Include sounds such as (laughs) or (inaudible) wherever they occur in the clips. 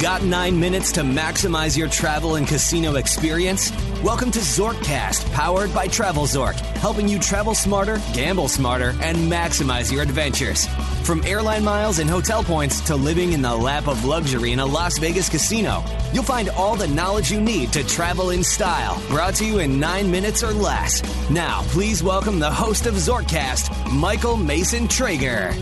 Got nine minutes to maximize your travel and casino experience? Welcome to Zorkcast, powered by TravelZork, helping you travel smarter, gamble smarter, and maximize your adventures. From airline miles and hotel points to living in the lap of luxury in a Las Vegas casino, you'll find all the knowledge you need to travel in style. Brought to you in nine minutes or less. Now, please welcome the host of Zorkcast, Michael Mason Traeger.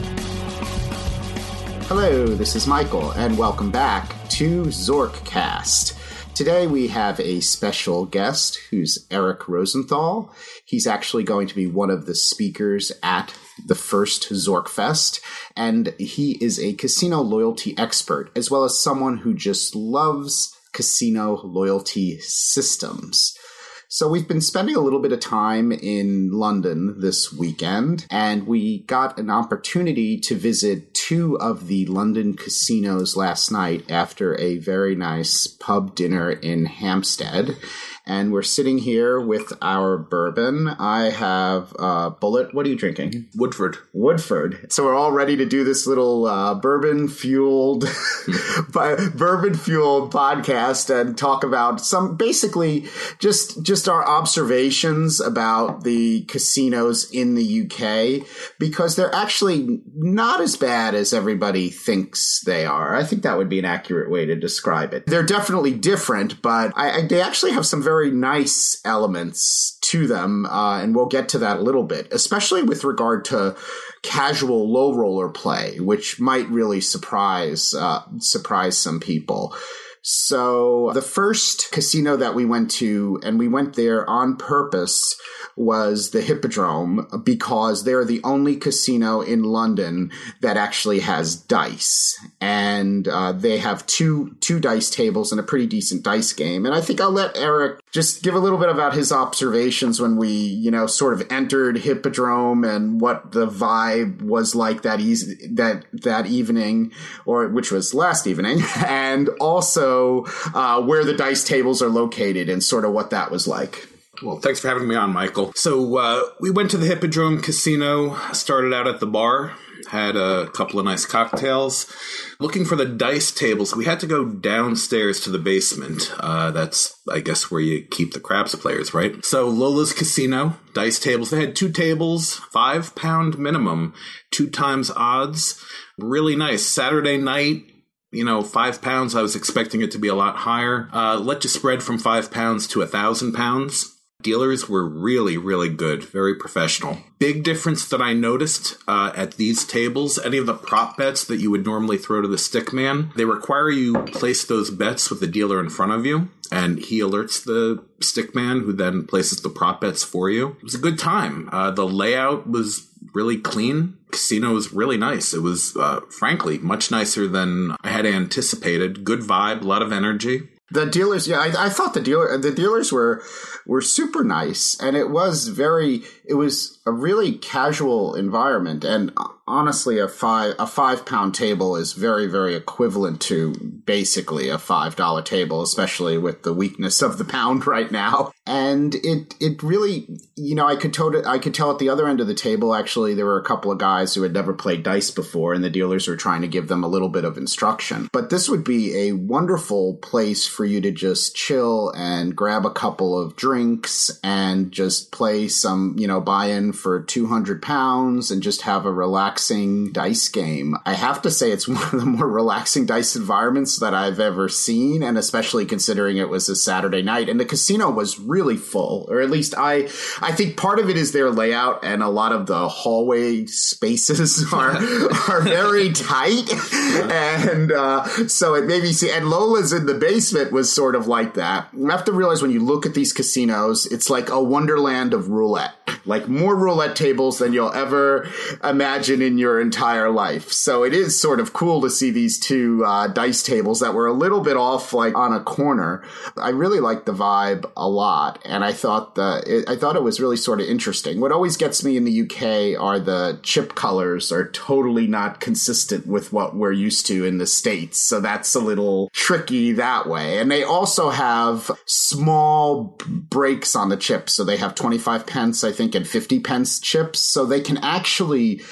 Hello, this is Michael, and welcome back to Zorkcast. Today we have a special guest who's Eric Rosenthal. He's actually going to be one of the speakers at the first Zorkfest, and he is a casino loyalty expert, as well as someone who just loves casino loyalty systems. So we've been spending a little bit of time in London this weekend, and we got an opportunity to visit two of the London casinos last night after a very nice pub dinner in Hampstead and we're sitting here with our bourbon. I have uh, Bulleit. What are you drinking? Woodford. Woodford. So we're all ready to do this little uh, bourbon fueled, (laughs) bourbon fueled podcast and talk about some basically just just our observations about the casinos in the UK because they're actually not as bad as everybody thinks they are. I think that would be an accurate way to describe it. They're definitely different, but I, I, they actually have some very nice elements to them, uh, and we'll get to that a little bit, especially with regard to casual low roller play, which might really surprise uh, surprise some people. So the first casino that we went to, and we went there on purpose, was the Hippodrome because they're the only casino in London that actually has dice, and uh, they have two two dice tables and a pretty decent dice game. And I think I'll let Eric just give a little bit about his observations when we, you know, sort of entered Hippodrome and what the vibe was like that easy that that evening, or which was last evening, (laughs) and also uh, where the dice tables are located and sort of what that was like. Well, thanks for having me on, Michael. So uh, we went to the Hippodrome Casino, started out at the bar, had a couple of nice cocktails. Looking for the dice tables, we had to go downstairs to the basement. Uh, that's, I guess, where you keep the craps players, right? So Lola's Casino, dice tables. They had two tables, five pound minimum, two times odds. Really nice. Saturday night, you know, five pounds. I was expecting it to be a lot higher. Uh, let you spread from five pounds to a thousand pounds. Dealers were really, really good, very professional. Big difference that I noticed uh, at these tables any of the prop bets that you would normally throw to the stick man, they require you place those bets with the dealer in front of you, and he alerts the stick man who then places the prop bets for you. It was a good time. Uh, the layout was really clean. Casino was really nice. It was, uh, frankly, much nicer than I had anticipated. Good vibe, a lot of energy. The dealers, yeah, I, I, thought the dealer, the dealers were were super nice, and it was very, it was a really casual environment, and honestly, a five a five pound table is very very equivalent to basically a five dollar table, especially with the weakness of the pound (laughs) right now. And it it really, you know, I could tell I could tell at the other end of the table actually there were a couple of guys who had never played dice before, and the dealers were trying to give them a little bit of instruction. But this would be a wonderful place for you to just chill and grab a couple of drinks and just play some, you know, buy in for two hundred pounds and just have a relaxed relaxing dice game. I have to say it's (laughs) one of the more relaxing dice environments that I've ever seen, and especially considering it was a Saturday night and the casino was really full, or at least I I think part of it is their layout and a lot of the hallway spaces (laughs) are are very tight, and uh, so it made me see. And Lola's in the basement was sort of like that. You have to realize when you look at these casinos, it's like a wonderland of roulette, like more roulette tables than you'll ever imagine in your entire life. So it is sort of cool to see these two uh, dice tables that were a little bit off, like on a corner. I really liked the vibe a lot, and I thought the it, I thought it was really sort of interesting. What always gets me in the UK are the chip colors are totally not consistent with what we're used to in the states, so that's a little tricky that way. And they also have small breaks on the chips, so they have twenty five pence, I think, and fifty pence chips, so they can actually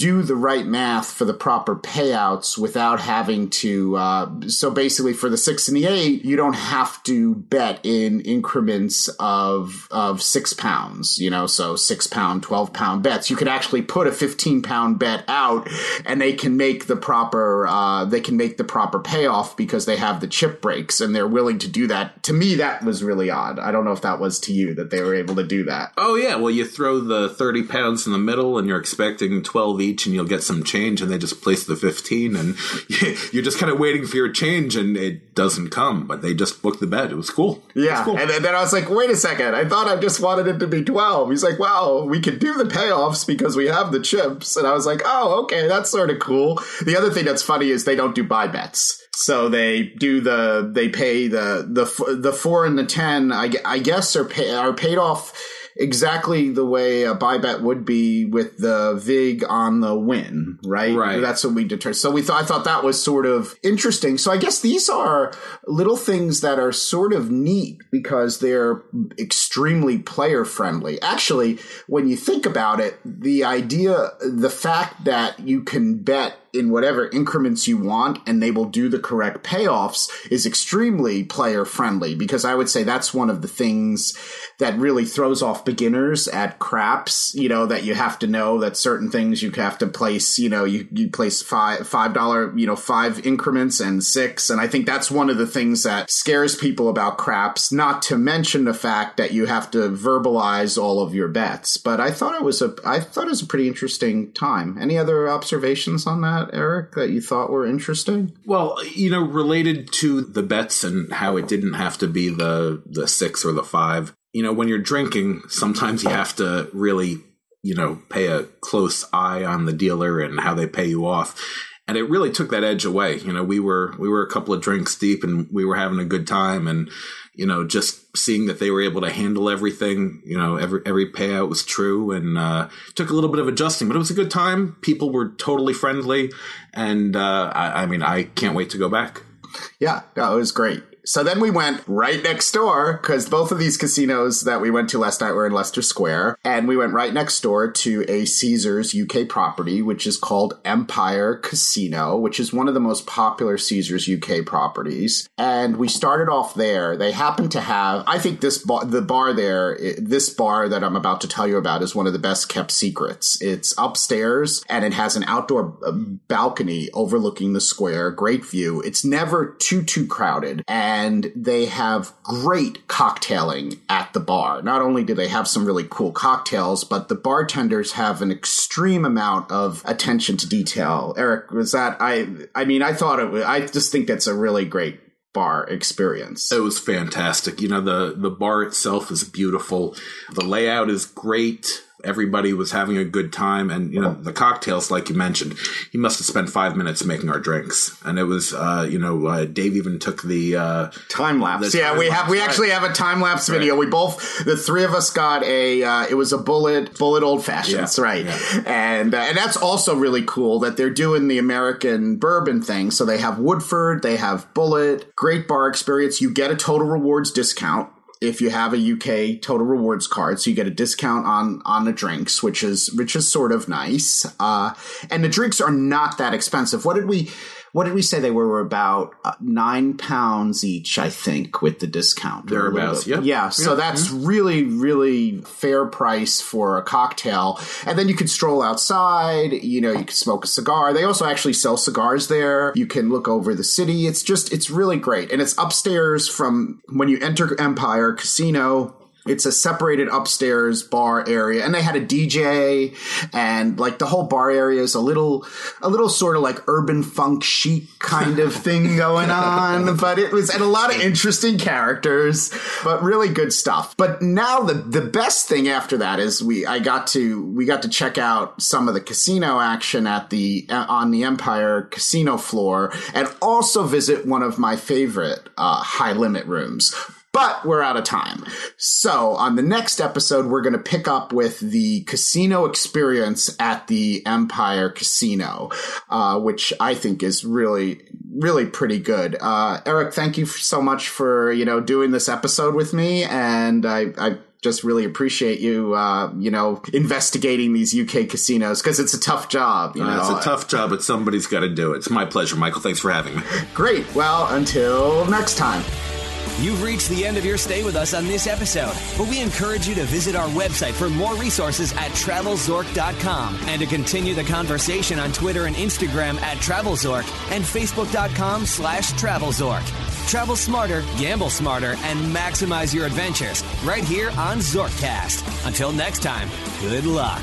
do the right math for the proper payouts without having to. Uh, so basically, for the six and the eight, you don't have to bet in increments of of six pounds. You know, so six pound, twelve pound bets. You could actually put a fifteen pound bet out, and they can make the proper. Uh, they can make the proper payoff because they have the chip breaks, and they're willing to do that. To me, that was really odd. I don't know if that was to you that they were able to do that. Oh yeah, well you throw the thirty pounds in the middle, and you're expecting twelve each and you'll get some change and they just place the 15 and (laughs) you're just kind of waiting for your change and it doesn't come but they just booked the bet it was cool. Yeah was cool. and then i was like wait a second. I thought i just wanted it to be 12 he's like well we can do the payoffs because we have the chips. And i was like oh okay that's sort of cool. The other thing that's funny is they don't do buy bets. So they do the they pay the the the four and the ten i, I guess are pay, are paid off exactly the way a buy bet would be with the vig on the win, right? Right. That's what we determined. So we thought I thought that was sort of interesting. So I guess these are little things that are sort of neat because they're extremely player friendly. Actually, when you think about it, the idea, the fact that you can bet in whatever increments you want and they will do the correct payoffs is extremely player friendly because I would say that's one of the things that really throws off beginners at craps, you know, that you have to know that certain things you have to place, you know, you, you place five, five dollar, you know, five increments and six. And I think that's one of the things that scares people about craps, not to mention the fact that you have to verbalize all of your bets. But I thought it was a, I thought it was a pretty interesting time. Any other observations on that? That, Eric, that you thought were interesting? Well, you know, related to the bets and how it didn't have to be the the six or the five. You know, when you're drinking, sometimes you have to really, you know, pay a close eye on the dealer and how they pay you off. And it really took that edge away. You know, we were we were a couple of drinks deep and we were having a good time and you know, just seeing that they were able to handle everything, you know, every every payout was true, and uh, took a little bit of adjusting, but it was a good time. People were totally friendly, and uh, I, I mean, I can't wait to go back. Yeah, no, it was great. So then we went right next door because both of these casinos that we went to last night were in Leicester Square. And we went right next door to a Caesars UK property, which is called Empire Casino, which is one of the most popular Caesars UK properties. And we started off there. They happen to have, I think this bar, the bar there, this bar that I'm about to tell you about is one of the best kept secrets. It's upstairs and it has an outdoor uh, balcony overlooking the square, great view. It's never too, too crowded. And and they have great cocktailing at the bar. Not only do they have some really cool cocktails, but the bartenders have an extreme amount of attention to detail. Eric, was that I I mean, I thought it was I just think that's a really great bar experience. It was fantastic. You know, the the bar itself is beautiful. The layout is great everybody was having a good time and you know the cocktails like you mentioned he must have spent five minutes making our drinks and it was uh, you know uh, dave even took the uh, time lapse yeah we have we right. actually have a time lapse right. video we both the three of us got a uh, it was a Bulleit Bulleit old fashions yeah. right yeah. and uh, and that's also really cool that they're doing the american bourbon thing so they have woodford they have Bulleit, great bar experience you get a total rewards discount if you have a UK total rewards card, so you get a discount on on the drinks, which is which is sort of nice. Uh, and the drinks are not that expensive. What did we? What did we say they were? were about uh, nine pounds each, I think, with the discount. Thereabouts, yeah. Yeah, so that's really, really fair price for a cocktail. And then you can stroll outside, you know, you can smoke a cigar. They also actually sell cigars there. You can look over the city. It's just, it's really great. And it's upstairs from when you enter Empire Casino it's a separated upstairs bar area and they had a dj and like the whole bar area is a little a little sort of like urban funk chic kind of (laughs) thing going on but it was and a lot of interesting characters but really good stuff. But now the the best thing after that is we i got to we got to check out some of the casino action at the on the empire casino floor and also visit one of my favorite uh, high limit rooms but we're out of time. So on the next episode, we're going to pick up with the casino experience at the Empire Casino, uh, which I think is really, really pretty good. Uh, Eric, thank you so much for, you know, doing this episode with me. And I, I just really appreciate you, uh, you know, investigating these UK casinos because it's a tough job. You Uh, know, it's a tough job, but somebody's got to do it. It's my pleasure, Michael. Thanks for having me. Great. Well, until next time. You've reached the end of your stay with us on this episode, but we encourage you to visit our website for more resources at travelzork.com and to continue the conversation on Twitter and Instagram at travelzork and facebook.com slash travelzork. Travel smarter, gamble smarter, and maximize your adventures right here on Zorkcast. Until next time, good luck.